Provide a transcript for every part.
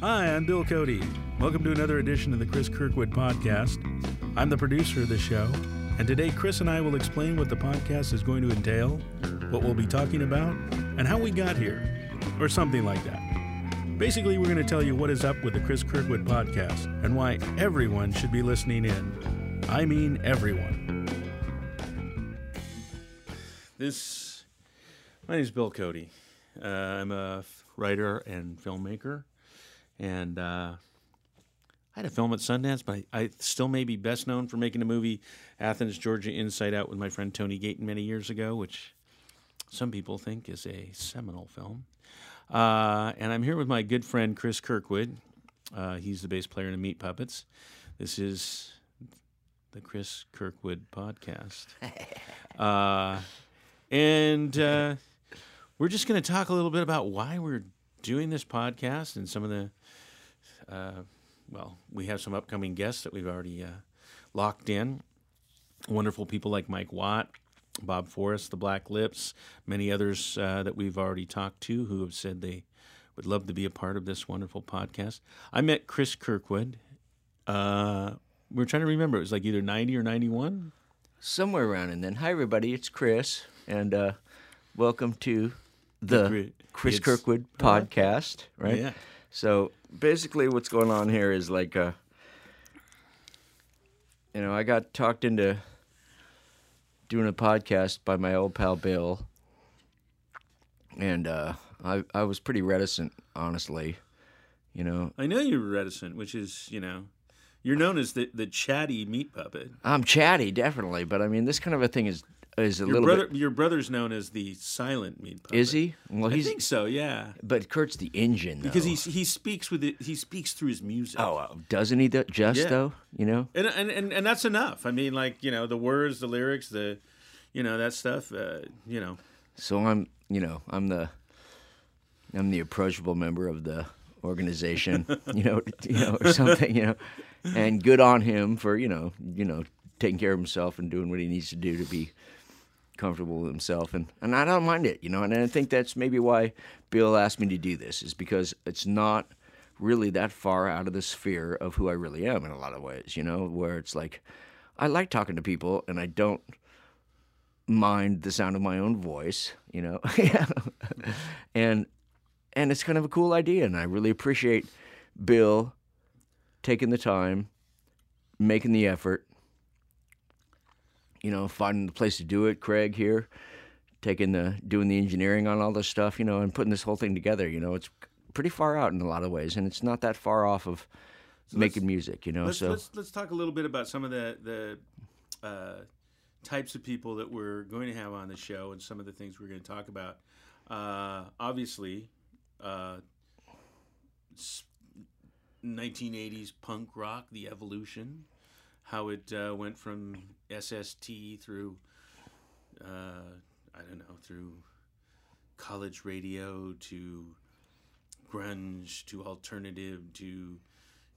Hi, I'm Bill Cody. Welcome to another edition of the Cris Kirkwood Podcast. I'm the producer of the show, and today Cris and I will explain what the podcast is going to entail, what we'll be talking about, and how we got here, or something like that. Basically, we're going to tell you what is up with the Cris Kirkwood Podcast and why everyone should be listening in. I mean, everyone. This, my name is Bill Cody. Uh, I'm a writer and filmmaker, and uh, I had a film at Sundance, but I, I still may be best known for making a movie, Athens, Georgia, Inside Out, with my friend Tony Gayton many years ago, which some people think is a seminal film. Uh, and I'm here with my good friend Cris Kirkwood. Uh, he's the bass player in the Meat Puppets. This is the Cris Kirkwood podcast. Uh, and uh, we're just going to talk a little bit about why we're doing this podcast and some of the, uh, well, we have some upcoming guests that we've already uh, locked in. Wonderful people like Mike Watt, Bob Forrest, the Black Lips, many others uh, that we've already talked to who have said they would love to be a part of this wonderful podcast. I met Cris Kirkwood. Uh, we're trying to remember. It was like either 90 or 91. somewhere around and then hi everybody it's cris and uh, welcome to the Chri- cris it's- kirkwood podcast right Yeah. So basically what's going on here is like uh, you know i got talked into doing a podcast by my old pal bill and uh, I, I was pretty reticent honestly you know I know you're reticent, which is, you know, you're known as the, the chatty meat puppet. i'm chatty definitely but i mean this kind of a thing is is a Your little brother, bit your brother's known as the silent meat puppet. is he well I he's think so. Yeah, But Curt's the engine, though. because he he speaks with it. He speaks through his music. oh, uh, doesn't he? Th- just Yeah. though, you know. and, and and and that's enough. I mean, like you know, the words, the lyrics, the, you know, that stuff. Uh, you know, So I'm, you know, I'm the, I'm the approachable member of the organization, you know, you know, or something, you know, and good on him for you know, you know, taking care of himself and doing what he needs to do to be comfortable with himself, and and I don't mind it, you know, and I think that's maybe why Bill asked me to do this is because it's not really that far out of the sphere of who I really am in a lot of ways, you know, where it's like I like talking to people and I don't mind the sound of my own voice, you know. and and it's kind of a cool idea and I really appreciate Bill taking the time, making the effort, you know, finding the place to do it, Craig here, taking the doing the engineering on all this stuff, you know, and putting this whole thing together, you know, it's pretty far out in a lot of ways and it's not that far off of making music, you know. let's so let's let's talk a little bit about some of the the uh, types of people that we're going to have on the show and some of the things we're going to talk about. Uh, obviously, uh, 1980s punk rock, the evolution, how it uh, went from SST through, uh, I don't know, through college radio to grunge to alternative to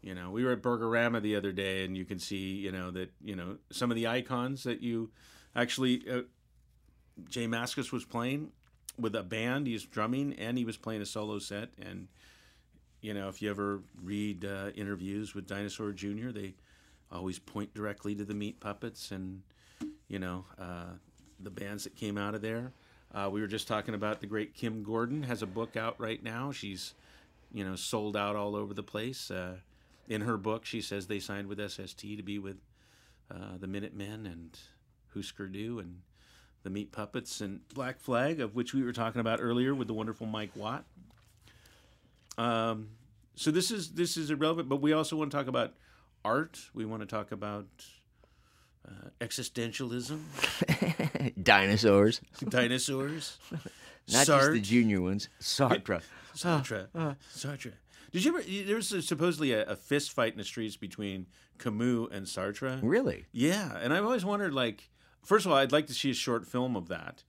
you know we were at burgerama the other day and you can see you know that you know some of the icons that you actually uh, J Mascis was playing with a band. He's drumming and he was playing a solo set. And you know if you ever read uh, interviews with dinosaur jr they always point directly to the meat puppets and you know uh, the bands that came out of there. Uh, we were just talking about the great kim gordon has a book out right now. She's you know sold out all over the place. Uh, in her book she says they signed with sst to be with uh, the minutemen and husker du and the meat puppets and black flag of which we were talking about earlier with the wonderful mike watt. Um, so this is this is irrelevant but we also want to talk about art we want to talk about uh, existentialism dinosaurs, dinosaurs not just Sartre. the junior ones. Sartre. Sartre. Sartre. Did you ever? There was supposedly a, a fist fight in the streets between Camus and Sartre. Really? Yeah, and I've always wondered, like, first of all, I'd like to see a short film of that.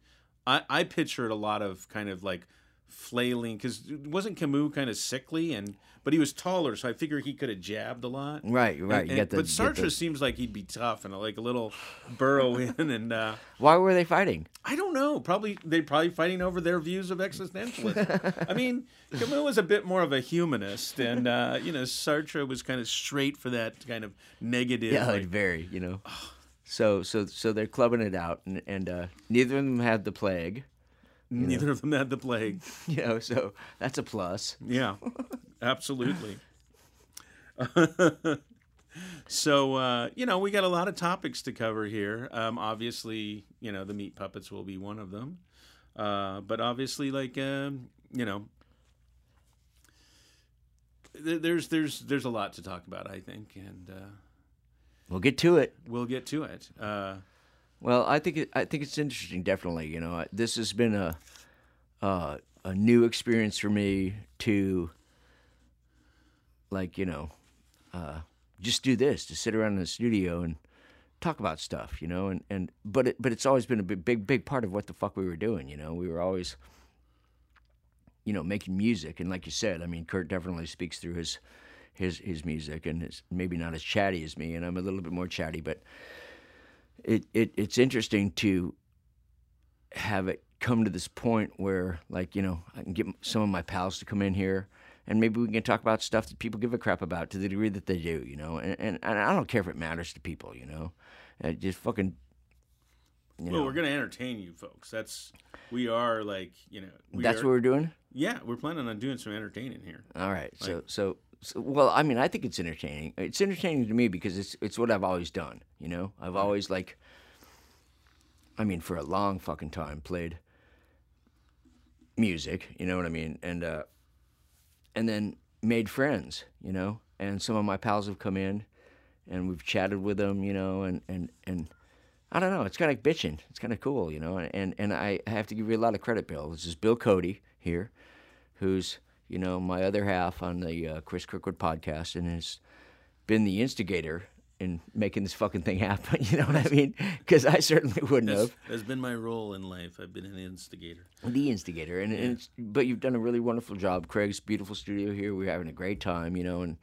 I, I pictured a lot of kind of like flailing because wasn't Camus kind of sickly and but he was taller, so I figure he could have jabbed a lot. Right, right. And- you get and- the, but Sartre the- seems like he'd be tough and like a little burrow in, and uh, Why were they fighting? I don't know. Probably they're probably fighting over their views of existentialism. I mean, Camus was a bit more of a humanist, and uh, you know Sartre was kind of straight for that kind of negative. Yeah, like very, you know. So so so they're clubbing it out, and and uh, neither of them had the plague, neither of them had the plague. you know. So that's a plus. Yeah, absolutely. so uh, you know, we got a lot of topics to cover here. Um, obviously, you know, the meat puppets will be one of them, uh, but obviously, like um, you know, th- there's there's there's a lot to talk about. I think, and uh, We'll get to it. we'll get to it. Well, I think it, I think it's interesting. Definitely, you know, this has been a uh, a new experience for me to like you know uh, just do this to sit around in the studio and talk about stuff, you know, and and but it, but it's always been a big big big part of what the fuck we were doing, you know. We were always you know making music, and like you said, I mean, Curt definitely speaks through his his his music, and it's maybe not as chatty as me, and I'm a little bit more chatty, but it, it it's interesting to have it come to this point where like you know I can get some of my pals to come in here and maybe we can talk about stuff that people give a crap about to the degree that they do you know and and, and I don't care if it matters to people you know uh, just fucking you well, know, we're gonna entertain you folks. That's we are like you know. We that's are, what we're doing Yeah, we're planning on doing some entertaining here. all right so, so so well I mean I think it's entertaining it's entertaining to me because it's it's what I've always done you know I've always like I mean for a long fucking time played music, you know what I mean? And uh and then made friends, you know? And some of my pals have come in and we've chatted with them, you know, and and and I don't know, it's kind of bitching. It's kind of cool, you know. And and I have to give you a lot of credit, Bill. This is Bill Cody here, who's you know my other half on the uh, Cris Kirkwood podcast, and has been the instigator in making this fucking thing happen. You know what I mean? Because I certainly wouldn't That's, have that's been my role in life. I've been an instigator. the instigator and, and it's, but you've done a really wonderful job craig's beautiful studio here we're having a great time you know and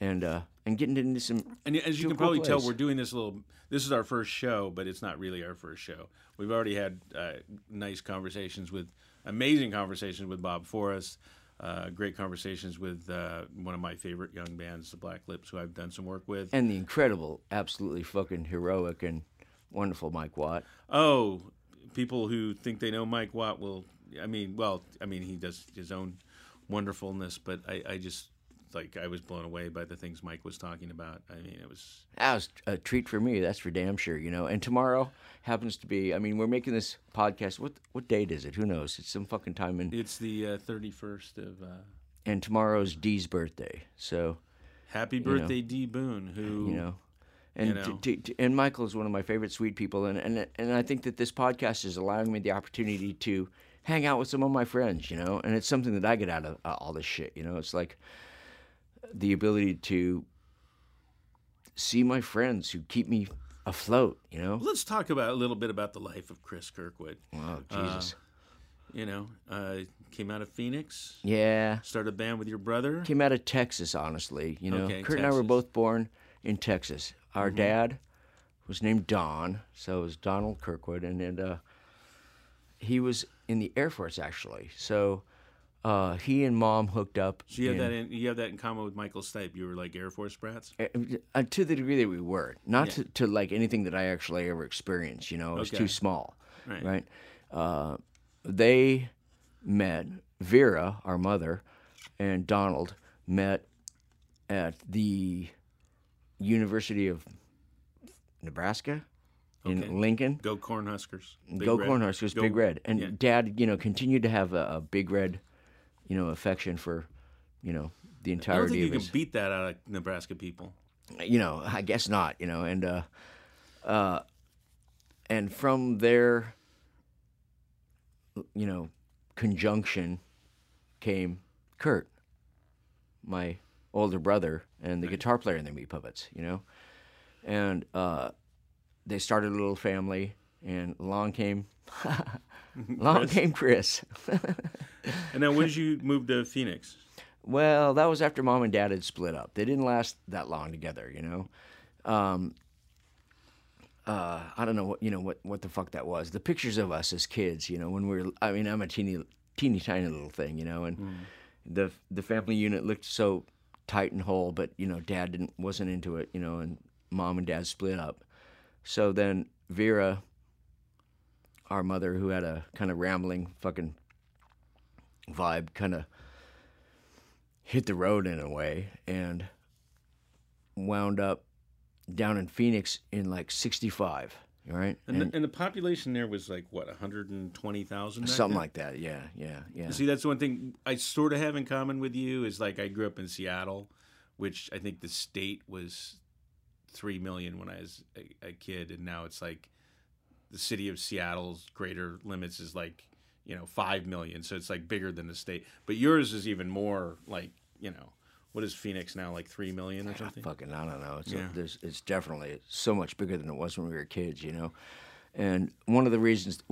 and uh and getting into some And as you can probably tell, we're doing this little. This is our first show, but it's not really our first show. We've already had uh, nice conversations with, amazing conversations with Bob Forrest. Uh, great conversations with uh, one of my favorite young bands, the Black Lips, who I've done some work with. and the incredible absolutely fucking heroic and wonderful mike watt Oh, people who think they know Mike Watt will. I mean, well, I mean, he does his own wonderfulness, but I, I just like I was blown away by the things Mike was talking about. I mean, it was that was a treat for me that's for damn sure you know and tomorrow happens to be i mean we're making this podcast what what date is it who knows it's some fucking time in it's the thirty first of. Uh, and tomorrow's dee's birthday so Happy know. birthday, D Boon. Who you know and You know. to, to- and Michael is one of my favorite sweet people and, and and I think that this podcast is allowing me the opportunity to hang out with some of my friends you know and it's something that I get out of uh, all this shit you know it's like the ability to see my friends who keep me afloat you know Let's talk about a little bit about the life of Cris Kirkwood. oh Jesus You know, uh, came out of Phoenix, yeah started a band with your brother. came out of Texas honestly you know Okay, Curt and I were Mm-hmm. both born in Texas our dad was named Don so it was Donald Kirkwood and and uh he was in the Air Force actually. So uh, he and mom hooked up. So you have that in, you have that in common with Michael Stipe. You were like Air Force brats. uh, uh, to the degree that we were, not to, to like anything that I actually ever experienced. You know, it was Okay. too small, Right. right? Uh, they met Vera, our mother, and Donald met at the University of Nebraska in Okay. Lincoln. Go Cornhuskers. Big Go Red. Cornhuskers, Go- Big Red, and yeah. Dad, you know, continued to have a, a Big Red, you know, affection for, you know, the entire. I don't think entirety you of can beat that out of Nebraska people. you know, I guess not, you know, and uh, uh, and from their, you know, conjunction came Curt, my older brother, and the guitar player in the Meat Puppets, you know, and uh, they started a little family, and along came, along came Cris. And then when did you move to Phoenix? Well, that was after mom and dad had split up. They didn't last that long together, you know. Um, uh, I don't know what you know what what the fuck that was. The pictures of us as kids, you know, when we were. I mean, I'm a teeny teeny tiny little thing, you know, and Hmm. the the family unit looked so tight and whole, but you know, dad didn't wasn't into it, you know, and mom and dad split up. So then Vera, our mother, who had a kind of rambling fucking vibe, kind of hit the road in a way and wound up down in Phoenix in like 65, right? And, the, and the population there was like what 120,000 something like that. Yeah, yeah, yeah. See, that's one thing I sort of have in common with you is like I grew up in Seattle, which I think the state was three million when I was a, a kid, and now it's like the city of Seattle's greater limits is like you know five million, so it's like bigger than the state. But yours is even more like you know what is Phoenix now like three million or something? Fucking, I don't know. It's, Yeah. a, it's definitely so much bigger than it was when we were kids, you know. And one of the reasons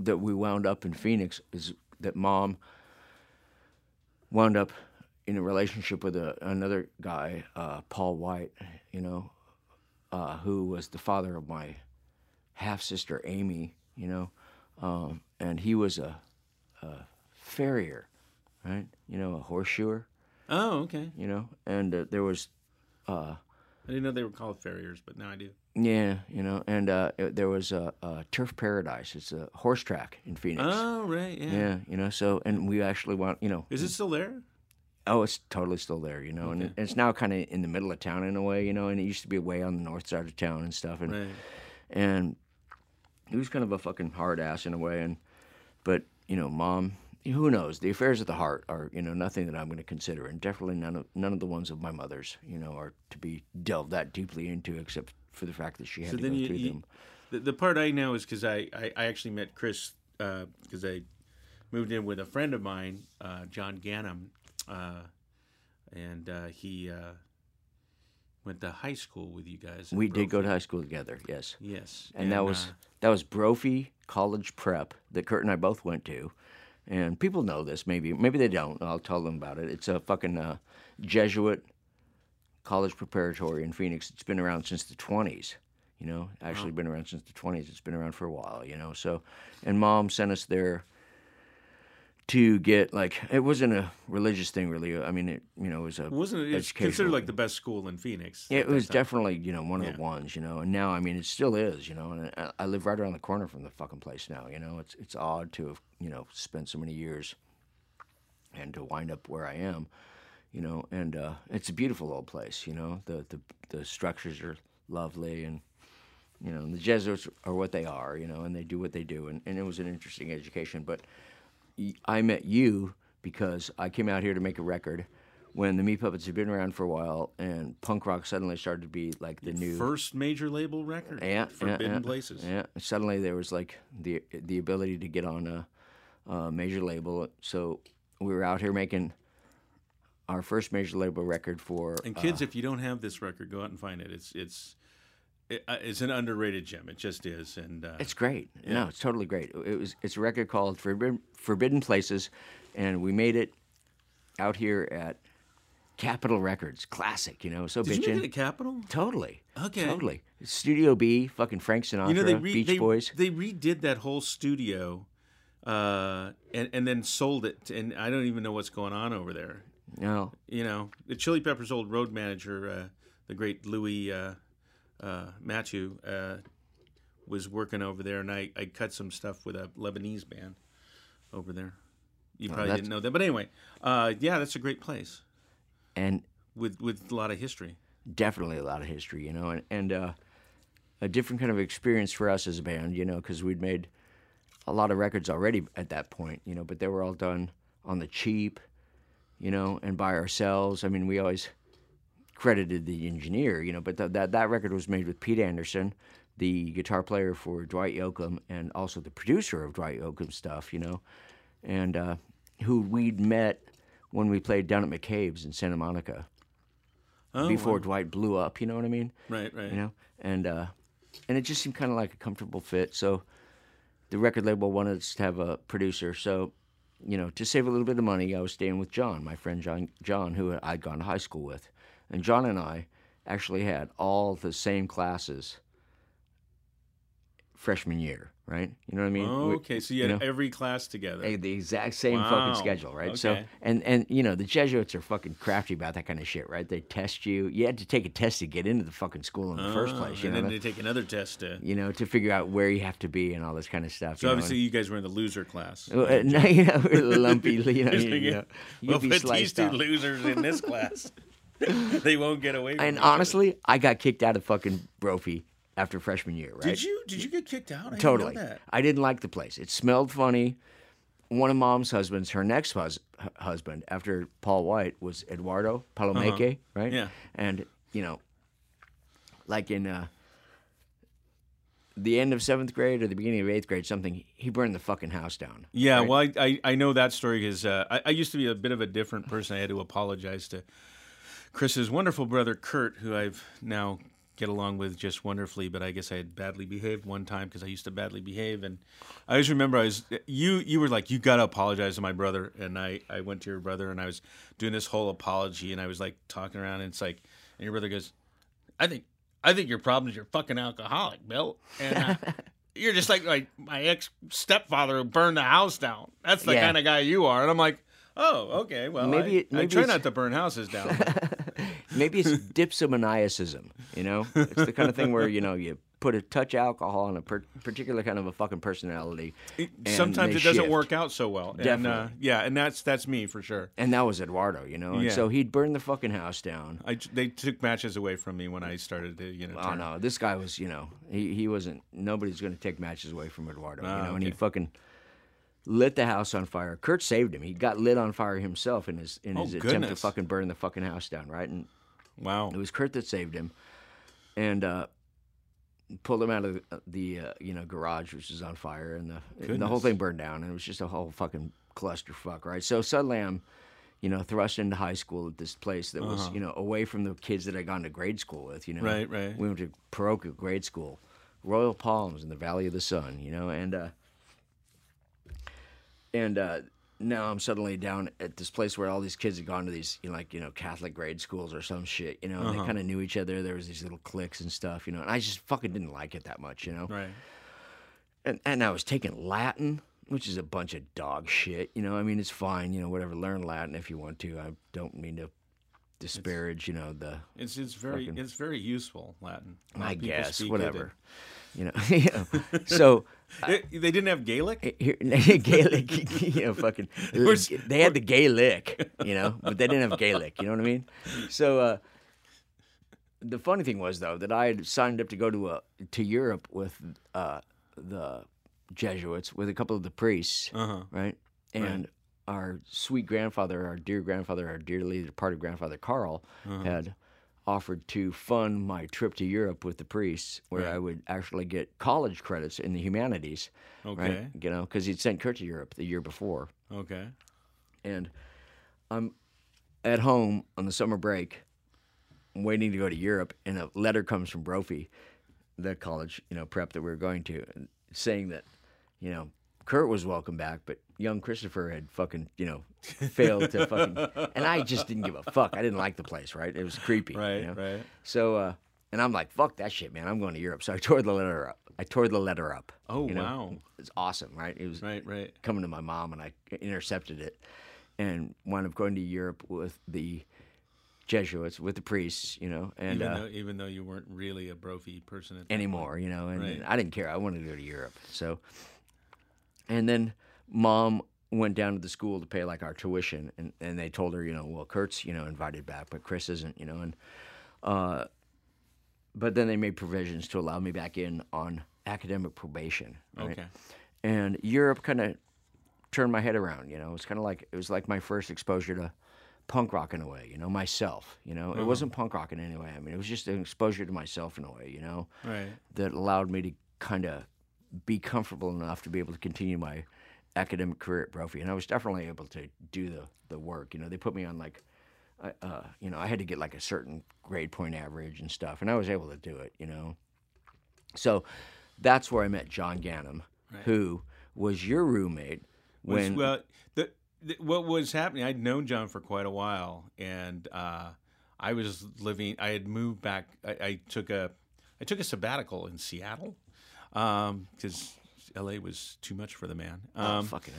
that we wound up in Phoenix is that mom wound up in a relationship with a, another guy, uh, Paul White, you know, uh, who was the father of my half sister Amy, you know, um, and he was a, a farrier, right? You know, a horseshoer, Oh, okay. you know, and uh, there was I didn't know they were called farriers, but now I do. Yeah, you know, and uh, it- there was a, a Turf Paradise. It's a horse track in Phoenix. Oh, right, yeah. yeah, you know, so and we actually want, you know, Is it still there? oh, it's totally still there, you know, and it, it's now kind of in the middle of town in a way, you know, and it used to be way on the north side of town and stuff, and Right. and he was kind of a fucking hard ass in a way, and but you know, mom, who knows? The affairs of the heart are, you know, nothing that I'm going to consider, and definitely none of none of the ones of my mother's, you know, are to be delved that deeply into, except for the fact that she had So to go you, through you them. the, the part I know is because I, I, I actually met Cris because I moved in with a friend of mine, uh, John Gannam, uh, and uh, he uh, went to high school with you guys. We did go to high school together, yes. Yes, And, that was uh, that was Brophy College Prep that Curt and I both went to. And people know this, maybe maybe they don't. I'll tell them about it. It's a fucking uh, Jesuit college preparatory in Phoenix. It's been around since the twenties. You know, actually been around since the twenties. It's been around for a while. You know, so and mom sent us there to get like it wasn't a religious thing really. I mean, it you know it was a wasn't it? It's considered like the best school in Phoenix. it was time. definitely, you know, one of Yeah. the ones, you know, and now I mean it still is, you know, and I, I live right around the corner from the fucking place now, you know. It's it's odd to have, you know, spent so many years and to wind up where I am, you know, and uh, it's a beautiful old place, you know. The the the structures are lovely and you know, the Jesuits are what they are, you know, and they do what they do and, and it was an interesting education, but I met you because I came out here to make a record when the Meat Puppets had been around for a while and punk rock suddenly started to be like the new first major label record. yeah, Forbidden yeah, Places. Yeah, suddenly there was like the the ability to get on a, a major label. So we were out here making our first major label record for And uh, kids, if you don't have this record, go out and find it. It's it's it, uh, it's an underrated gem. It just is. And uh, It's great. No, it's totally great. It was it's a record called Forbidden, Forbidden Places, and we made it out here at Capitol Records. Classic, you know. So did you bitchin'. make it at Capitol? Totally. Okay. Totally. Studio B, fucking Frank Sinatra, You know they re- Beach they, Boys. they redid that whole studio, uh, and and then sold it. And I don't even know what's going on over there. No. You know, the Chili Peppers' old road manager, uh, the great Louis uh, Mathieu, uh, was working over there, and I, I cut some stuff with a Lebanese band over there. You probably Oh, that's- didn't know that, but anyway, uh, yeah, that's a great place And with with a lot of history. definitely a lot of history, you know, and, and uh, a different kind of experience for us as a band, you know, because we'd made a lot of records already at that point, you know, but they were all done on the cheap, you know, and by ourselves. I mean, we always credited the engineer, you know, but th- that that record was made with Pete Anderson, the guitar player for Dwight Yoakam, and also the producer of Dwight Yoakam's stuff, you know, and uh, who we'd met when we played down at McCabe's in Santa Monica Oh, before wow. Dwight blew up. You know what I mean? right, right. You know, and uh, and it just seemed kind of like a comfortable fit. So the record label wanted us to have a producer. So you know, to save a little bit of money, I was staying with John, my friend John, John, who I'd gone to high school with, and John and I actually had all the same classes freshman year, right? You know what I mean? Oh, okay, so you had know, every class together. the exact same Wow. fucking schedule, right? So, and and you know, the Jesuits are fucking crafty about that kind of shit, right? They test you. You had to take a test to get into the fucking school in the first Ah, place, you and know. then they take another test to. you know, to figure out where you have to be and all this kind of stuff. So you know, obviously, you guys were in the loser class. Well, uh, no, you know, we're lumpy, you know, you, you know, you'll be these sliced two losers in this class. they won't get away. And each other. honestly, I got kicked out of fucking Brophy after freshman year, right? did you did you get kicked out? I didn't Totally. know that. I didn't like the place. It smelled funny. One of mom's husbands, her next hus- husband after Paul White was Eduardo Palomeque, right? Uh-huh. Yeah. And, you know, like in uh, the end of seventh grade or the beginning of eighth grade, something, he burned the fucking house down. Yeah, right? well, I, I, I know that story because uh, I, I used to be a bit of a different person. I had to apologize to Cris's wonderful brother Curt, who I've now get along with just wonderfully. But I guess I had badly behaved one time because I used to badly behave, and I always remember I was you you were like you got to apologize to my brother, and I I went to your brother and I was doing this whole apology, and I was like talking around, and it's like, and your brother goes, I think I think your problem is you're fucking alcoholic, Bill, and. Uh, You're just like like my ex stepfather who burned the house down. That's the Yeah. kind of guy you are. And I'm like, oh, okay. Well, Maybe I, it- I try not to burn houses down. Maybe it's dipsomaniacism, you know? It's the kind of thing where, you know, you put a touch alcohol on a per- particular kind of a fucking personality. It- Sometimes it doesn't shift. work out so well. And, uh, Definitely. yeah, and that's that's me for sure. And that was Eduardo, you know? And Yeah. so he'd burn the fucking house down. I, they took matches away from me when I started to, you know. Oh turn. no, this guy was, you know, he, he wasn't. Nobody's going to take matches away from Eduardo, you Ah, know. And he fucking lit the house on fire. Curt saved him. He got lit on fire himself in his in Oh, his attempt to fucking burn the fucking house down, right? And Wow. it was Curt that saved him, and uh, pulled him out of the, the uh, you know garage, which was on fire, and the and the whole thing burned down, and it was just a whole fucking clusterfuck, right? So suddenly I'm, you know, thrust into high school at this place that was you know away from the kids that I'd gone to grade school with, you know. Uh-huh. Right, right. We went to parochial grade school, Royal Palms in the Valley of the Sun, you know, and uh, and uh, now I'm suddenly down at this place where all these kids had gone to these, you know, like you know, Catholic grade schools or some shit, you know, Uh-huh. they kind of knew each other. There was these little cliques and stuff, you know, and I just fucking didn't like it that much, you know. Right. And and I was taking Latin, which is a bunch of dog shit, you know. I mean, it's fine, you know, whatever. Learn Latin if you want to. I don't mean to disparage, you know, the It's it's very it's very useful Latin. A lot I of people guess whatever, you know. you know. So. and- They, they didn't have Gaelic. Here, Gaelic, you know, fucking. Where's- They had the Gaelic, you know, but they didn't have Gaelic. You know what I mean? So uh, the funny thing was though that I had signed up to go to a to Europe with uh, the Jesuits with a couple of the priests, Uh huh. right? And our sweet grandfather, our dear grandfather, our dearly departed grandfather Carl, Uh-huh. had offered to fund my trip to Europe with the priests, where Right. I would actually get college credits in the humanities Okay. right? You know, because he'd sent Curt to Europe the year before, Okay. and I'm at home on the summer break, waiting to go to Europe, and a letter comes from Brophy, the college, you know, prep that we were going to, saying that, you know, Curt was welcome back, but young Christopher had fucking, you know, failed to fucking, and I just didn't give a fuck. I didn't like the place, right? It was creepy, you Right. know? Right. So, uh, and I'm like, fuck that shit, man. I'm going to Europe. So I tore the letter up. I tore the letter up. Oh you know? wow. It's awesome, right? It was Right. Right. coming to my mom and I intercepted it and wound up going to Europe with the Jesuits, with the priests, you know, and even uh, though even though you weren't really a Brophy person anymore, you know, and, Right. I didn't care. I wanted to go to Europe. So, and then mom went down to the school to pay like our tuition and, and they told her, you know, well, Curt's, you know, invited back, but Cris isn't, you know, and, uh, but then they made provisions to allow me back in on academic probation. Right? Okay. and Europe kind of turned my head around. You know, it was kind of like it was like my first exposure to punk rock in a way. You know, myself. You know, it wasn't punk rock in any way. I mean, it was just an exposure to myself in a way. You know, Right. that allowed me to kind of be comfortable enough to be able to continue my academic career at Brophy, and I was definitely able to do the the work. You know, they put me on like. Uh, you know, I had to get like a certain grade point average and stuff, and I was able to do it. You know, so that's where I met John Gannam, who was your roommate Was- when well, the, the what was happening? I'd known John for quite a while, and uh, I was living. I had moved back. I, I took a I took a sabbatical in Seattle because L.A. was too much for the man. oh, Um, fucking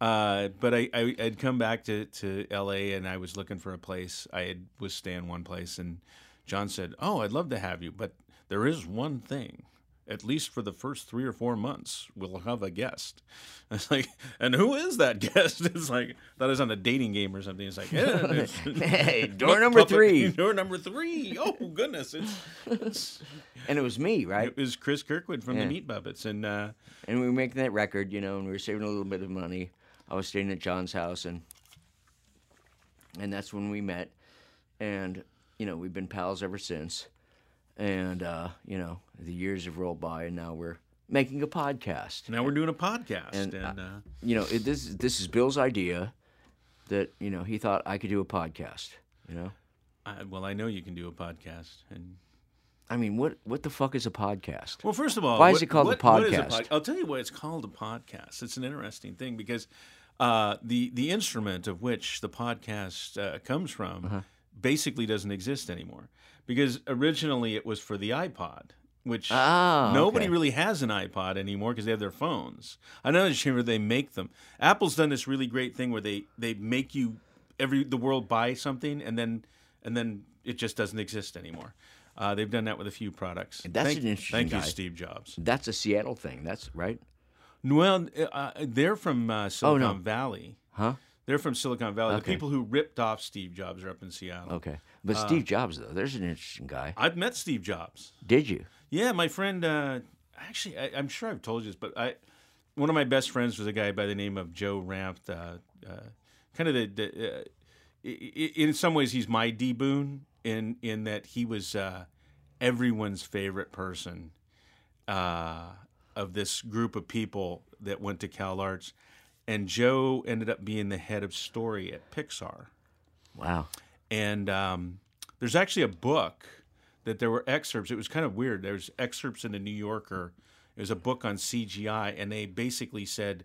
A. uh, but I, I I'd come back to, to L.A. and I was looking for a place. I had was staying one place, and John said, "Oh, I'd love to have you, but there is one thing." At least for the first three or four months, we'll have a guest. It's like, and who is that guest? It's like, I thought I was on a dating game or something. It's like, yeah, it's- hey, door number Puppet- three, Door number three. Oh goodness, it's, it's and it was me, right? it was Cris Kirkwood from Yeah. the Meat Puppets, and uh, and we were making that record, you know, and we were saving a little bit of money. I was staying at John's house, and and that's when we met, and you know we've been pals ever since, and uh, you know the years have rolled by, and now we're making a podcast. now we're doing a podcast, And, and, uh, uh, You know, it, this this is Bill's idea, that you know he thought I could do a podcast. You know, I, well, I know you can do a podcast, and I mean, what what the fuck is a podcast? Well, first of all, Why is it called a what- what is podcast? I'll tell you why it's called a podcast. It's an interesting thing because uh, the the instrument of which the podcast uh, comes from Uh-huh. basically doesn't exist anymore. Because originally it was for the iPod, which Ah, nobody okay. really has an iPod anymore because they have their phones. I know where they make them. Apple's done this really great thing where they they make you every the world buy something and then and then it just doesn't exist anymore. Uh, they've done that with a few products. That's thank, an interesting Thank you. Steve Jobs. That's a Seattle thing. That's right, Well, uh, they're from uh, Silicon no. Valley. huh? They're from Silicon Valley. Okay. The people who ripped off Steve Jobs are up in Seattle. Okay, but Uh, Steve Jobs though, there's an interesting guy. I've met Steve Jobs. Did you? Yeah, my friend. Uh, actually, I, I'm sure I've told you this, but I one of my best friends was a guy by the name of Joe Ranft. Uh, uh, kind of the, the uh, in some ways he's my D Boon in in that he was uh, everyone's favorite person uh, of this group of people that went to Cal Arts, and Joe ended up being the head of story at Pixar. Wow. And um, there's actually a book that there were excerpts. It was kind of weird. There's excerpts in the New Yorker. It was a book on CGI, and they basically said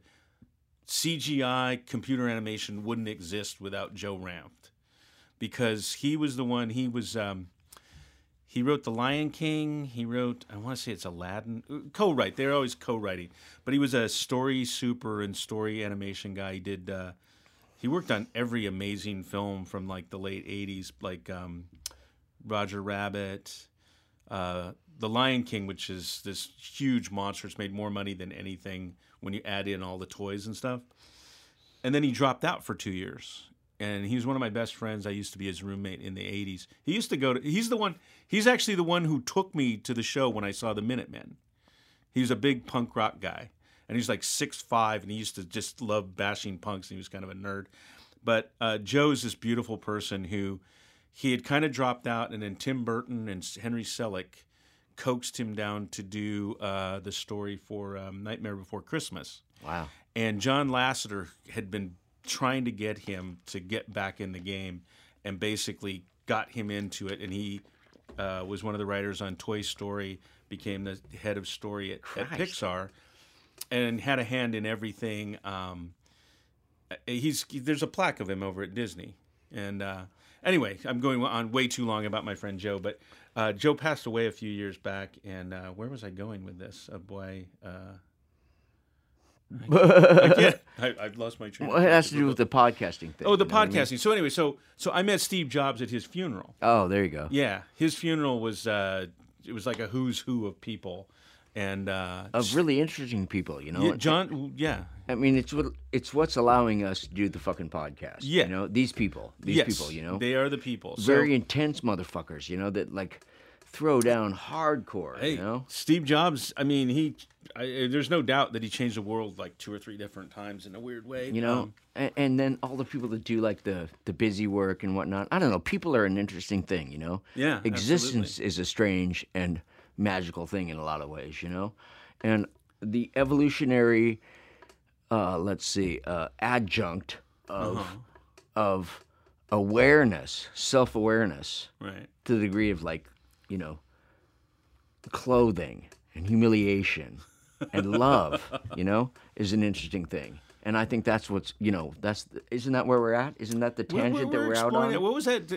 CGI computer animation wouldn't exist without Joe Ranft because he was the one. He was. Um, he wrote The Lion King. He wrote, I want to say it's Aladdin. Uh, Co-write. They're always co-writing. But he was a story super and story animation guy. He did. Uh, he worked on every amazing film from like the late '80s, like um, Roger Rabbit, uh, The Lion King, which is this huge monster. It's made more money than anything when you add in all the toys and stuff. And then he dropped out for two years. And he was one of my best friends. I used to be his roommate in the '80s. He used to go to. He's the one. He's actually the one who took me to the show when I saw the Minutemen. He was a big punk rock guy, and he's like six five, and he used to just love bashing punks. And he was kind of a nerd. But uh, Joe's this beautiful person who he had kind of dropped out, and then Tim Burton and Henry Selick coaxed him down to do uh, the story for um, Nightmare Before Christmas. Wow. And John Lasseter had been trying to get him to get back in the game and basically got him into it. And he uh, was one of the writers on Toy Story, became the head of story at, at Pixar, and had a hand in everything. Um, he's there's a plaque of him over at Disney. And uh, anyway, I'm going on way too long about my friend Joe, but uh, Joe passed away a few years back. And uh, where was I going with this? Oh boy. Uh, I can't. I, I've lost my train. Well, it has to do with the podcasting thing. Oh, the you know what I mean? podcasting. So anyway, so so I met Steve Jobs at his funeral. Oh, there you go. Yeah, his funeral was uh, it was like a who's who of people, and uh, Of really interesting people, you know. yeah, John. Yeah, I mean, it's what it's what's allowing us to do the fucking podcast. Yeah. You know, these people, these yes, people, you know, they are the people. So, very intense motherfuckers, you know, that like throw down hardcore. hey, You know. Steve Jobs. I mean, he. I, there's no doubt that he changed the world like two or three different times in a weird way. You know, Um, and, and then all the people that do like the the busy work and whatnot. I don't know. People are an interesting thing, you know. Yeah, Existence is a strange and magical thing in a lot of ways, you know, and the evolutionary, uh, let's see, uh, adjunct of Uh-huh. of awareness, self awareness, right. to the degree of like, you know, clothing and humiliation and love, you know, is an interesting thing. And I think that's what's you know that's the, isn't that where we're at? Isn't that the We're- tangent we're that we're out on? What was that?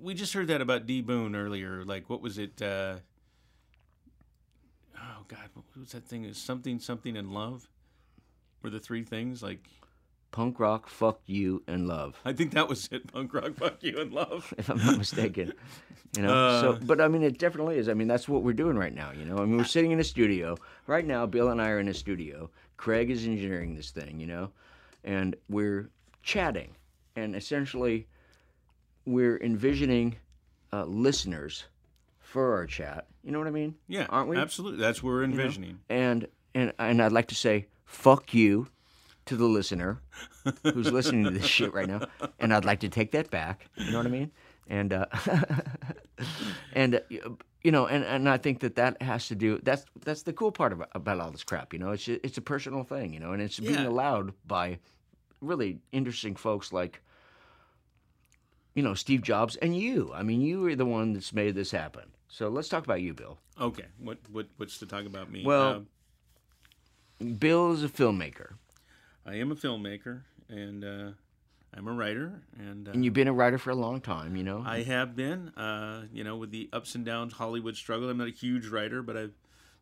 We just heard that about D Boon earlier. Like, what was it? Uh, oh God, what was that thing? Is something something in love? Were the three things like? Punk rock, fuck you, and love. I think that was it. Punk rock, fuck you, and love. if I'm not mistaken. You know, Uh, so but I mean, it definitely is. I mean, that's what we're doing right now. You know, I mean, we're sitting in a studio right now. Bill and I are in a studio. Craig is engineering this thing. You know, and we're chatting, and essentially, we're envisioning uh, listeners for our chat. You know what I mean? Yeah, aren't we? Absolutely. That's what we're envisioning. And and and I'd like to say fuck you to the listener who's listening to this shit right now, and I'd like to take that back. You know what I mean? And uh, and uh, you know, and, and I think that that has to do. That's that's the cool part about, about all this crap. You know, it's it's a personal thing. You know, and it's being Yeah. allowed by really interesting folks like you know Steve Jobs and you. I mean, you are the one that's made this happen. So let's talk about you, Bill. Okay, what what what's to talk about me? Well- Um, Bill is a filmmaker. I am a filmmaker and uh, I'm a writer, and, uh, And you've been a writer for a long time, you know. I have been, uh, you know, with the ups and downs Hollywood struggle. I'm not a huge writer, but I've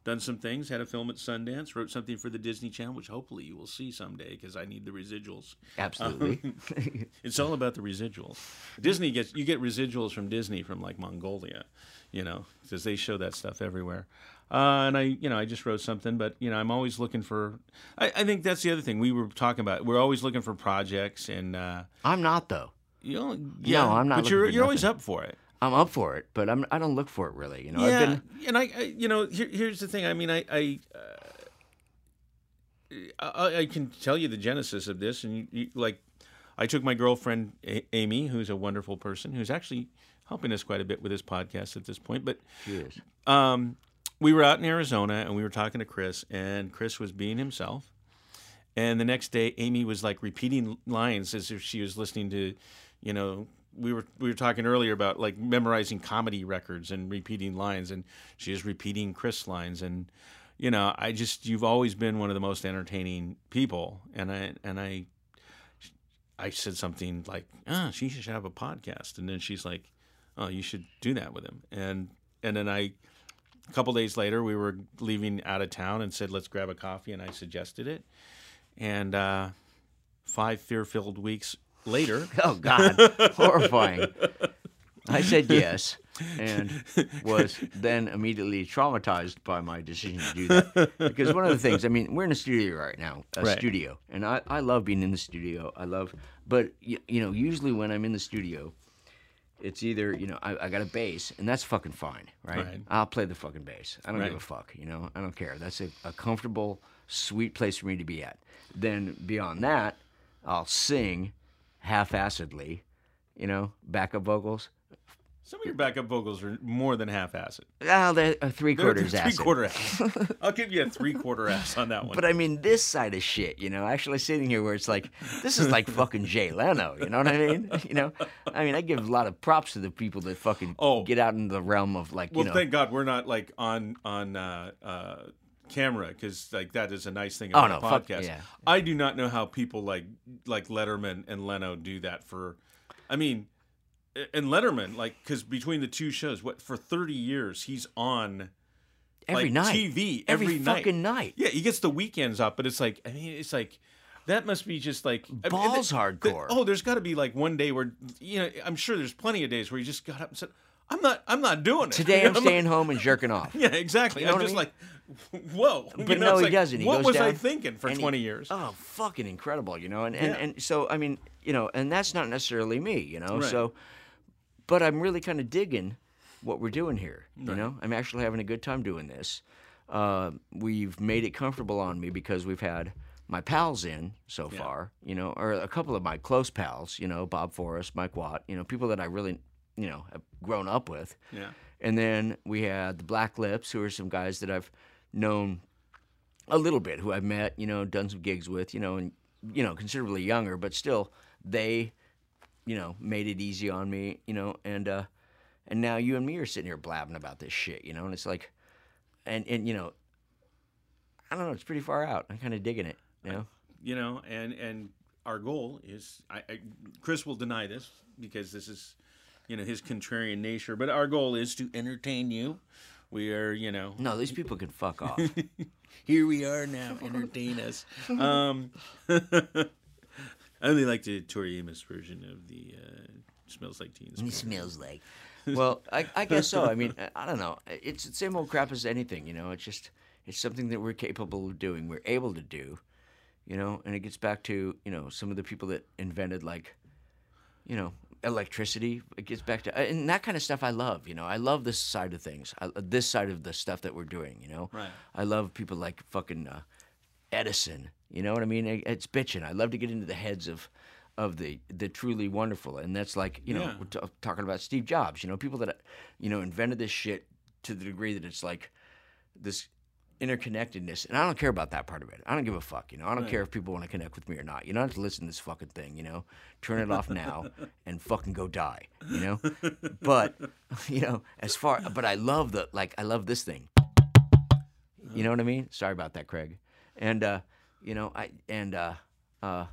done some things. Had a film at Sundance, wrote something for the Disney Channel, which hopefully you will see someday because I need the residuals. Absolutely. It's all about the residuals. Disney gets you get residuals from Disney from like Mongolia, you know, because they show that stuff everywhere. Uh, and I, you know, I just wrote something, but you know, I'm always looking for. I, I think that's the other thing we were talking about. We're always looking for projects, and uh, I'm not though. you know, yeah, I'm not But you're you're always up for it. I'm up for it, but I'm I don't look for it really. You know, yeah, I've been and I, I, you know, here, here's the thing. I mean, I, I, uh, I, I can tell you the genesis of this, and you, you, like, I took my girlfriend A- Amy, who's a wonderful person, who's actually helping us quite a bit with this podcast at this point. But Cheers. um, we were out in Arizona, and we were talking to Cris, and Cris was being himself. And the next day, Amy was like repeating lines as if she was listening to, you know, we were we were talking earlier about like memorizing comedy records and repeating lines, and she was repeating Cris lines, and you know, I just you've always been one of the most entertaining people, and I and I, I said something like, ah, she should have a podcast, and then she's like, oh, you should do that with him, and and then I a couple days later, we were leaving out of town and said, let's grab a coffee. And I suggested it. And uh, five fear filled weeks later, Oh God, horrifying. I said yes, and was then immediately traumatized by my decision to do that. Because one of the things, I mean, we're in a studio right now, a Right. studio, and I, I love being in the studio. I love, but you, you know, usually when I'm in the studio, it's either you know I, I got a bass, and that's fucking fine, right? Right. I'll play the fucking bass. I don't give a fuck, you know. I don't care. That's a, a comfortable, sweet place for me to be at. Then beyond that, I'll sing half-assedly, you know, backup vocals. some of your backup vocals are more than half acid. Well, they're three They're quarters three quarter ass. I'll give you a three quarter ass on that one. But I mean, this side of shit, you know, actually sitting here where it's like, this is like fucking Jay Leno, you know what I mean? You know, I mean, I give a lot of props to the people that fucking Oh. get out in the realm of like, well, you know, thank God we're not like on on uh, uh, camera because like that is a nice thing Oh, about no, a fuck- podcast. yeah. I do not know how people like like Letterman and Leno do that for. I mean, and Letterman like because between the two shows, what for thirty years he's on every like, night, TV every, every night. fucking night. Yeah, he gets the weekends off, but it's like I mean, it's like that must be just like I mean, Balls the- hardcore. the- oh, there's got to be like one day where you know I'm sure there's plenty of days where he just got up and said, "I'm not, I'm not doing it Today I'm staying home and jerking off. Yeah, exactly. You know I'm I just mean? like, whoa. You But know, no, he like, doesn't. He what was I thinking for and he- 20 years? Oh, fucking incredible, you know. And and, Yeah. and so I mean, you know, and that's not necessarily me, you know. Right. So, but I'm really kind of digging what we're doing here. You know, I'm actually having a good time doing this. Uh, we've made it comfortable on me because we've had my pals in so Yeah. far, you know, or a couple of my close pals, you know, Bob Forrest, Mike Watt, you know, people that I really, you know, have grown up with. yeah. And then we had the Black Lips, who are some guys that I've known a little bit, who I've met, you know, done some gigs with, you know, and you know, considerably younger, but still, they, you know, made it easy on me, you know, and uh, and now you and me are sitting here blabbing about this shit, you know, and it's like, and and you know, I don't know, it's pretty far out. I'm kind of digging it. You know? you know, and and our goal is, I, I Cris will deny this because this is, you know, his contrarian nature. But our goal is to entertain you. We are, you know, No, these people can fuck off. here we are now. Entertain us. Um, I only like the Tori Amos version of the uh, "Smells Like Teen Spirit." smells like. Well, I, I guess so. I mean, I don't know. It's the same old crap as anything, you know. It's just it's something that we're capable of doing. We're able to do, you know. And it gets back to you know some of the people that invented like, you know, electricity. It gets back to and that kind of stuff. I love, you know. I love this side of things. I, this side of the stuff that we're doing, you know. Right. I love people like fucking uh, Edison. You know what I mean? It- It's bitching. I love to get into the heads of of the the truly wonderful, and that's like you know Yeah. we're t- talking about Steve Jobs. You know, people that you know invented this shit to the degree that it's like this interconnectedness, and I don't care about that part of it. I don't give a fuck. You know, I don't care if people want to connect with me or not. You don't have to listen to this fucking thing. You know, turn it off now and fucking go die. You know, but you know, as far but I love the like I love this thing. You know what I mean? Sorry about that, Craig. And uh, you know, I and uh, uh,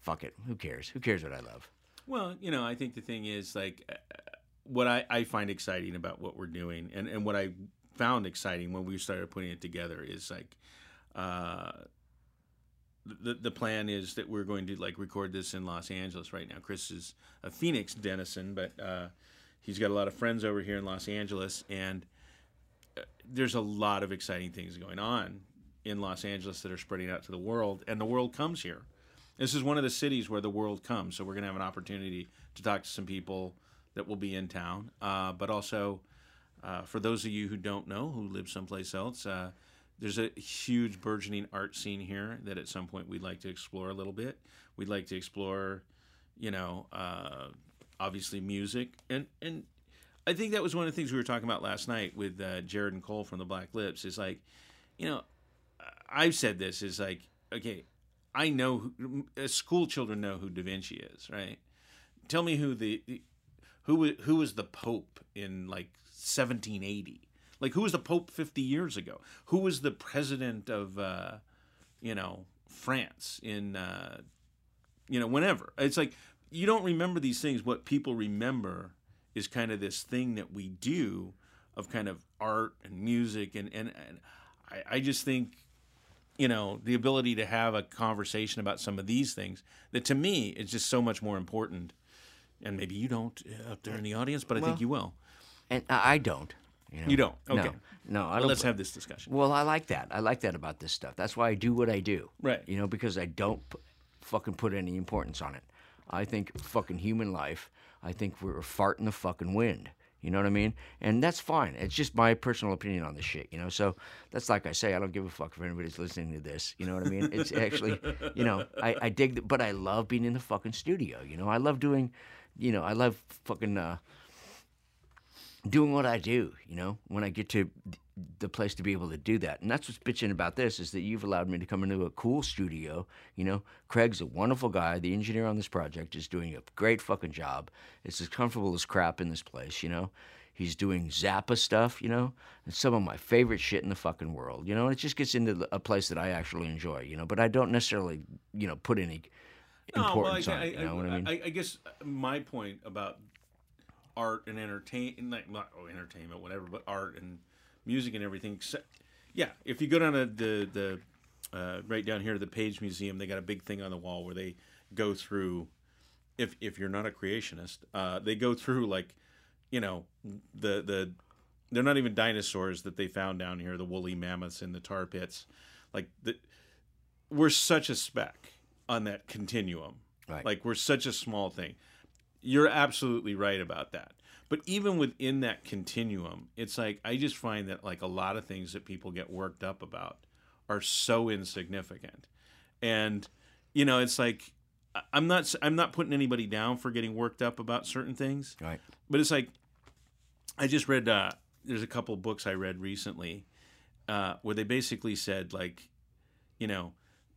fuck it. Who cares? Who cares what I love? Well, you know, I think the thing is like uh, what I, I find exciting about what we're doing, and, and what I found exciting when we started putting it together is like, uh, the the plan is that we're going to like record this in Los Angeles right now. Cris is a Phoenix denizen, but uh, he's got a lot of friends over here in Los Angeles, and uh, there's a lot of exciting things going on in Los Angeles that are spreading out to the world, and the world comes here. This is one of the cities where the world comes, so we're going to have an opportunity to talk to some people that will be in town. Uh, but also, uh, for those of you who don't know, who live someplace else, uh, there's a huge burgeoning art scene here that at some point we'd like to explore a little bit. We'd like to explore, you know, uh, obviously music, and and I think that was one of the things we were talking about last night with uh, Jared and Cole from the Black Lips. Is like, you know, I've said this is like, okay, I know who, uh, school children know who Da Vinci is, right? Tell me who the who who was the Pope in like 1780? Like who was the Pope 50 years ago? Who was the president of uh, you know France in uh, you know whenever? It's like you don't remember these things. What people remember is kind of this thing that we do of kind of art and music and and, and I, I just think you know the ability to have a conversation about some of these things that to me is just so much more important and maybe you don't uh, up there in the audience but i think you will And I don't. You, know? You don't? No. Okay. No, I Well, don't. let's have this discussion Well, I like that. I like that about this stuff. That's why I do what I do. Right. You know, because I don't p- fucking put any importance on it. I think fucking human life. I think we're a fart in the fucking wind. You know what I mean? And that's fine. It's just my personal opinion on this shit. You know, so that's like I say. I don't give a fuck if anybody's listening to this. You know what I mean? It's actually, you know, I, I dig, the, but I love being in the fucking studio. You know, I love doing, you know, I love fucking. uh doing what I do, you know, when I get to the place to be able to do that. And that's what's bitching about this is that you've allowed me to come into a cool studio. You know, Craig's a wonderful guy. The engineer on this project is doing a great fucking job. It's as comfortable as crap in this place, you know. He's doing Zappa stuff, you know, and some of my favorite shit in the fucking world, you know. And it just gets into a place that I actually enjoy, you know. But I don't necessarily, you know, put any importance on it. You know what I mean? I, I guess my point about art and entertain, like not oh, entertainment, whatever, but art and music and everything. Except, yeah, if you go down to the the uh, right down here to the Page Museum, they got a big thing on the wall where they go through. If if you're not a creationist, uh, they go through like, you know, the the they're not even dinosaurs that they found down here, the woolly mammoths in the tar pits, like the we're such a speck on that continuum. Right. Like we're such a small thing. You're absolutely right about that. But even within that continuum, it's like I just find that like a lot of things that people get worked up about are so insignificant. And you know, it's like I'm not I'm not putting anybody down for getting worked up about certain things right. but it's like I just read. Uh, there's a couple books I read recently uh, where they basically said like, you know,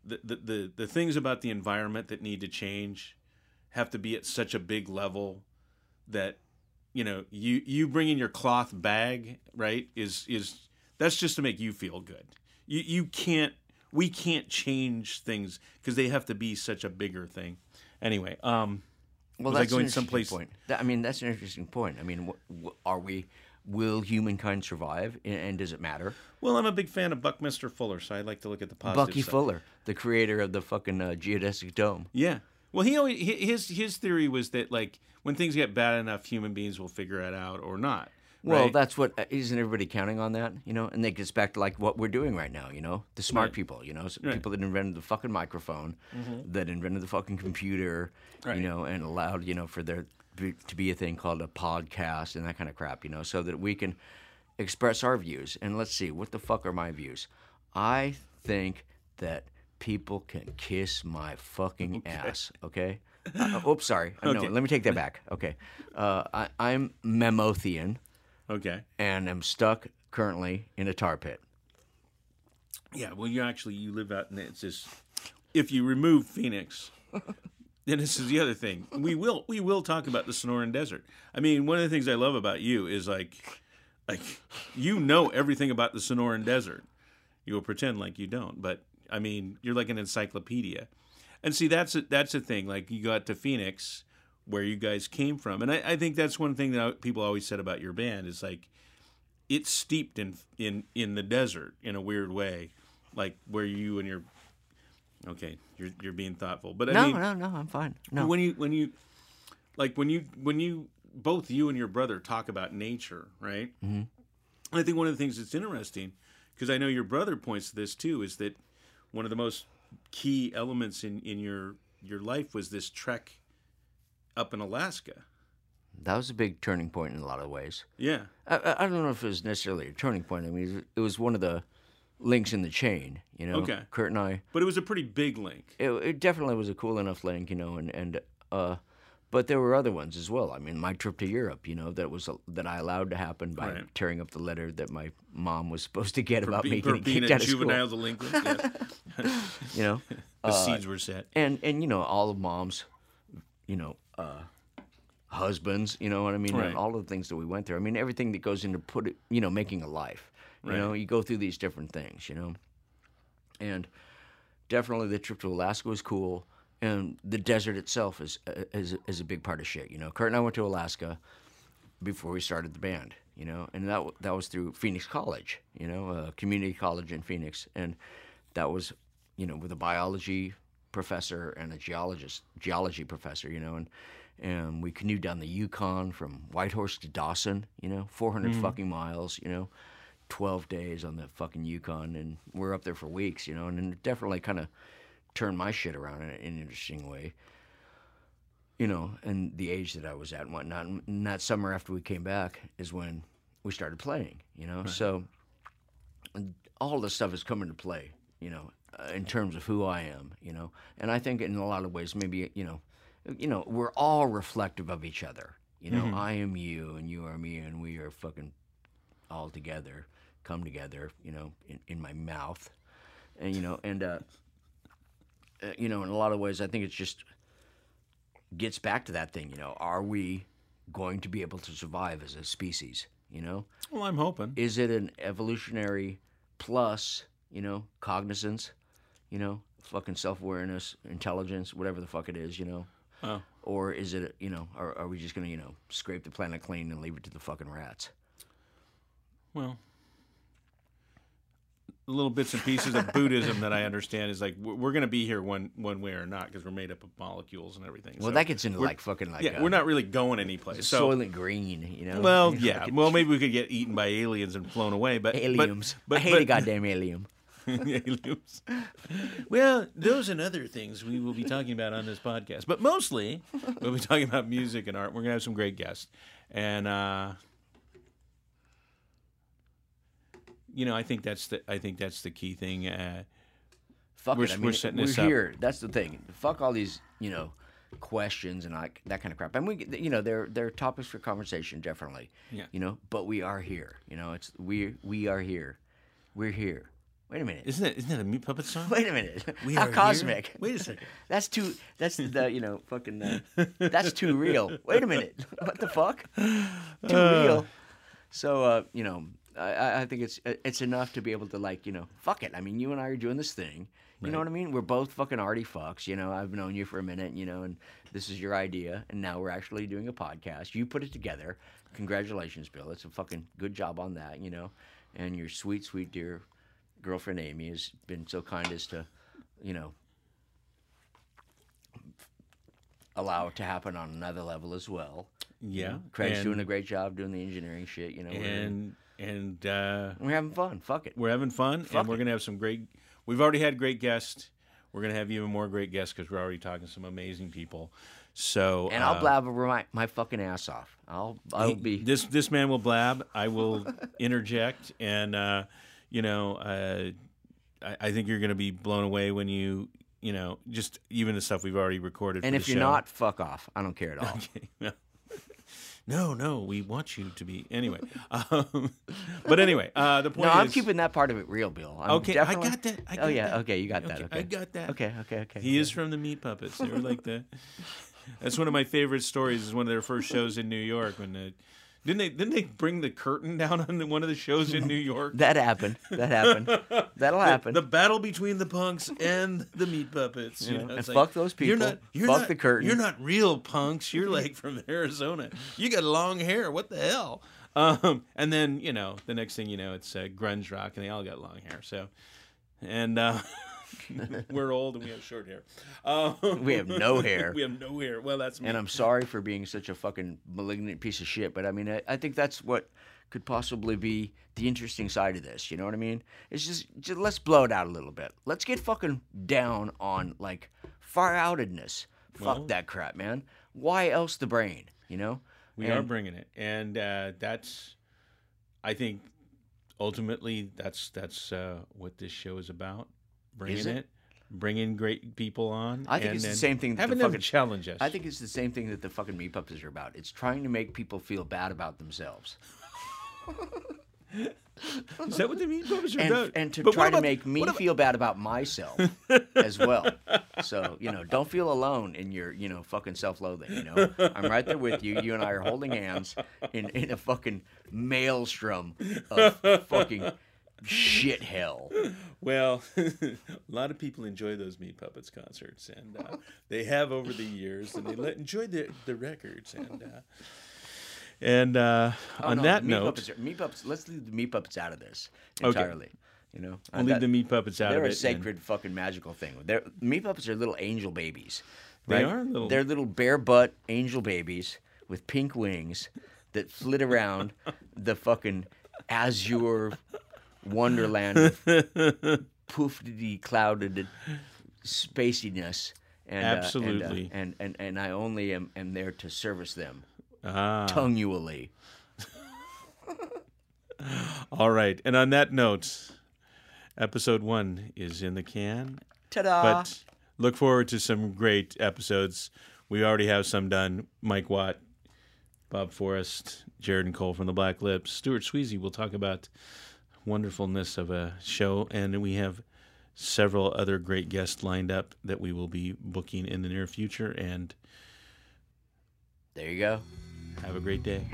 the, the the the things about the environment that need to change have to be at such a big level that you know you you bringing your cloth bag right is is that's just to make you feel good. You you can't we can't change things because they have to be such a bigger thing. Anyway, um, Well, Was I that's going an someplace- Point. That- I mean, that's an interesting point. I mean, wh- wh- are we? Will humankind survive? And, and does it matter? well, I'm a big fan of Buckminster Fuller, so I like to look at the positive Bucky side. Fuller, the creator of the fucking uh, geodesic dome. Yeah. Well, he always his his theory was that like when things get bad enough, human beings will figure it out or not. Well, right? that's what uh, isn't everybody counting on that, you know? And that gets back to like what we're doing right now, you know, the smart Right. people, you know, s- Right. people that invented the fucking microphone, that invented the fucking computer, you know, and allowed you know for there to be a thing called a podcast and that kind of crap, you know, so that we can express our views. And let's see, what the fuck are my views? I think that people can kiss my fucking ass. Okay. Uh, oops, sorry. Uh, No, let me take that back. Okay. Uh, I, I'm Memothian okay. and am stuck currently in a tar pit. Yeah. Well, you actually you live out in it's just if you remove Phoenix, then this is the other thing. We will we will talk about the Sonoran Desert. I mean, one of the things I love about you is like like you know everything about the Sonoran Desert. You will pretend like you don't, but I mean, you're like an encyclopedia. And see, that's a, that's a thing. Like you got to Phoenix, where you guys came from, and I, I think that's one thing that people always said about your band is like it's steeped in in in the desert in a weird way, like where you and your okay, you're you're being thoughtful, but I No, mean, no, no, I'm fine. No. when you when you like when you when you both you and your brother talk about nature right mm-hmm. i think one of the things that's interesting because i know your brother points to this too is that one of the most key elements in in your your life was this trek up in alaska that was a big turning point in a lot of ways. yeah I, I don't know if it was necessarily a turning point. I mean, it was one of the links in the chain, you know? Okay. Curt and I, but it was a pretty big link it, it definitely was a cool enough link, you know, and, and, uh, but there were other ones as well. I mean, my trip to Europe, you know, that was that I allowed to happen by Right. tearing up the letter that my mom was supposed to get about Be- me for getting being kicked a out of school. juvenile delinquent yeah. You know, the seeds were set and and you know all of mom's you know uh husbands you know what i mean Right. all of the things that we went through i mean everything that goes into put it you know making a life you know you go through these different things you know and definitely the trip to alaska was cool and the desert itself is uh, is, is a big part of shit you know? Curt and i went to alaska before we started the band, you know, and that that was through Phoenix College, you know, a community college in Phoenix, and that was, you know, with a biology professor and a geologist, geology professor, you know, and and we canoed down the Yukon from Whitehorse to Dawson, you know, 400 mm. fucking miles, you know, 12 days on the fucking Yukon, and we're up there for weeks, you know, and it definitely kind of turned my shit around in, an interesting way you know, and the age that I was at and whatnot. And that summer after we came back is when we started playing, you know. So all this stuff is coming to play, you know, uh, in terms of who I am, you know. And I think in a lot of ways, maybe you know, you know, we're all reflective of each other. You know, I am you and you are me, and we are fucking all together, come together, you know, in, in my mouth, and you know, and uh, uh, you know, in a lot of ways, I think it's just gets back to that thing, you know, are we going to be able to survive as a species, you know? well i'm hoping Is it an evolutionary plus, you know, cognizance, you know, fucking self-awareness, intelligence, whatever the fuck it is, you know? oh Or is it, you know, are, are we just going to, you know, scrape the planet clean and leave it to the fucking rats? Well, little bits and pieces of Buddhism that I understand is like we're, going to be here one one way or not because we're made up of molecules and everything. Well, So that gets into like fucking like yeah, uh, we're not really going anyplace. So Soylent Green, you know? well, yeah, fucking well maybe we could get eaten by aliens and flown away, but but- aliens. But, I hate but, a goddamn alien. aliens. Well, those and other things we will be talking about on this podcast, but mostly we'll be talking about music and art. We're gonna have some great guests, and uh, you know, I think that's the I think that's the key thing. Uh, Fuck We're- it. I we're mean, setting we're this up. here. That's the thing. Fuck all these, you know, questions and like that kind of crap. And we, you know, they're they're topics for conversation, definitely. Yeah. You know, but we are here. You know, it's we we are here. We're here. Wait a minute. isn't it? Isn't that a meat puppet song? Wait a minute. We How are here? cosmic. Wait a second. That's too. That's the you know fucking. Uh, that's too real. Wait a minute. What the fuck? Too Uh. real. So uh, you know, I- I, think it's it's enough to be able to like you know fuck it. I mean, you and I are doing this thing. You know what I mean? We're both fucking arty fucks. You know, I've known you for a minute. You know, and this is your idea, and now we're actually doing a podcast. You put it together. Congratulations, Bill. It's a fucking good job on that. You know, and your sweet, sweet dear girlfriend Amy has been so kind as to, you know, allow it to happen on another level as well. Yeah. Craig's doing a great job doing the engineering shit. You know, and and uh, we're having fun. Fuck it. we're having fun, Fuck and we're it. gonna have some great. We've already had great guests. We're gonna have even more great guests because we're already talking to some amazing people. So And I'll uh, blabber my, my fucking ass off. I'll I'll he- be this this man will blab. I will interject, and uh, you know, uh, I, I think you're going to be blown away when you you know just even the stuff we've already recorded. and if you're show. not, fuck off. I don't care at all. Okay, no, no, we want you to be anyway. Um, but anyway, uh, the point no, is, I'm keeping that part of it real, Bill. I'm Okay, I got that. I oh yeah, that. okay, you got that. Okay, Okay, I got that. Okay, okay, okay. He is from the Meat Puppets. They were like the. That's one of my favorite stories. Is one of their first shows in New York when the. Didn't they? Didn't they bring the curtain down on the, one of the shows in New York? That happened. That happened. That'll happen. The battle between the punks and the meat puppets. You You know, know, and it's fuck those You're people. not, you're Fuck not, the curtain." You're not real punks. You're like from Arizona. You got long hair. What the hell? Um, and then you know, the next thing you know, it's uh, grunge rock, and they all got long hair. So, and uh, we're old and we have short hair. Um, We have no hair. we have no hair. Well, that's me. and I'm sorry for being such a fucking malignant piece of shit, but I mean, I, I think that's what could possibly be the interesting side of this. You know what I mean? It's just, just let's blow it out a little bit. Let's get fucking down on like far outedness. Fuck Well- that crap, man. Why else the brain? You know? We And- are bringing it, and uh, that's, I think, ultimately that's that's uh, what this show is about. Bringing it? it? bringing great people on. I think it's the same thing that the Having them fucking- challenge us. I think it's the same thing that the fucking meat puppets are about. It's trying to make people feel bad about themselves. is that what the meat puppets are and, about? and to But try to make me about- feel bad about myself as well. So you know, don't feel alone in your you know fucking self-loathing. You know, I'm right there with you. You and I are holding hands in in a fucking maelstrom of fucking shit hell. Well, a lot of people enjoy those Meat Puppets concerts, and uh, they have over the years, and they let, enjoy the the records. And uh, and uh, Oh, on no, that meat note, puppets are, meat puppets. Let's leave the meat puppets out of this Okay. entirely. You know, Uh, leave the Meat Puppets out of this. They're a and- sacred fucking magical thing. They're meat puppets are little angel babies. They are little- They're little bare butt angel babies with pink wings that flit around the fucking azure wonderland of poofedy clouded spaciness. And, uh, and, uh, Absolutely. and, and and I only am, am there to service them Ah. tongually. All right. And on that note, episode one is in the can. Ta-da! But look forward to some great episodes. We already have some done. Mike Watt, Bob Forrest, Jared and Cole from the Black Lips, Stuart Swezey will talk about wonderfulness of a show, and we have several other great guests lined up that we will be booking in the near future. And there you go. have a great day.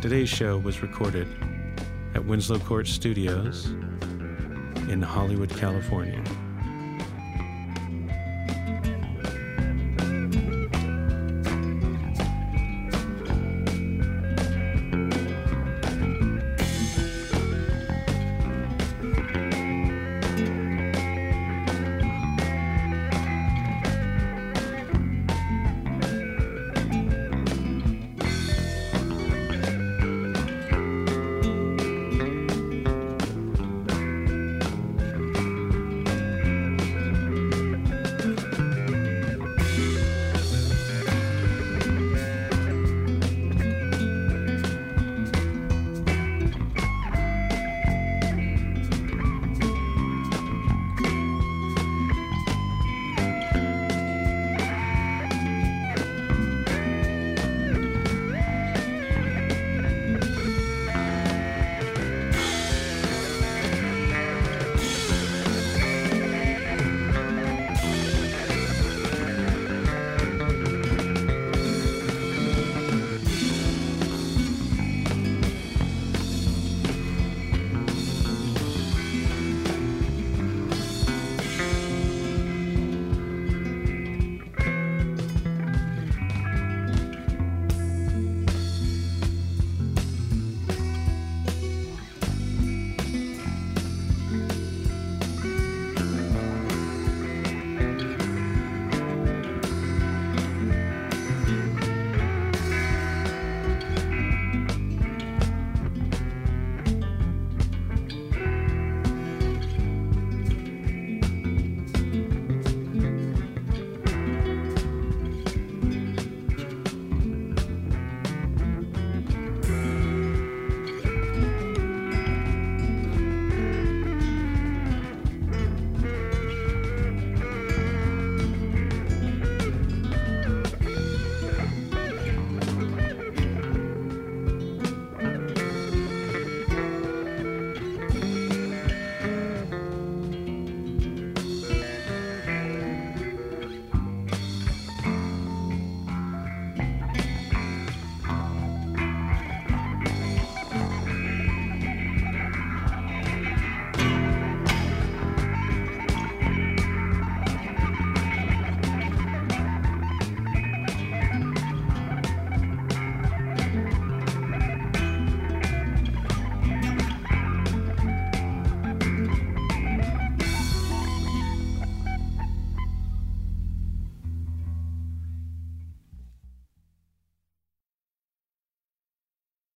Today's show was recorded at Winslow Court Studios in Hollywood, California.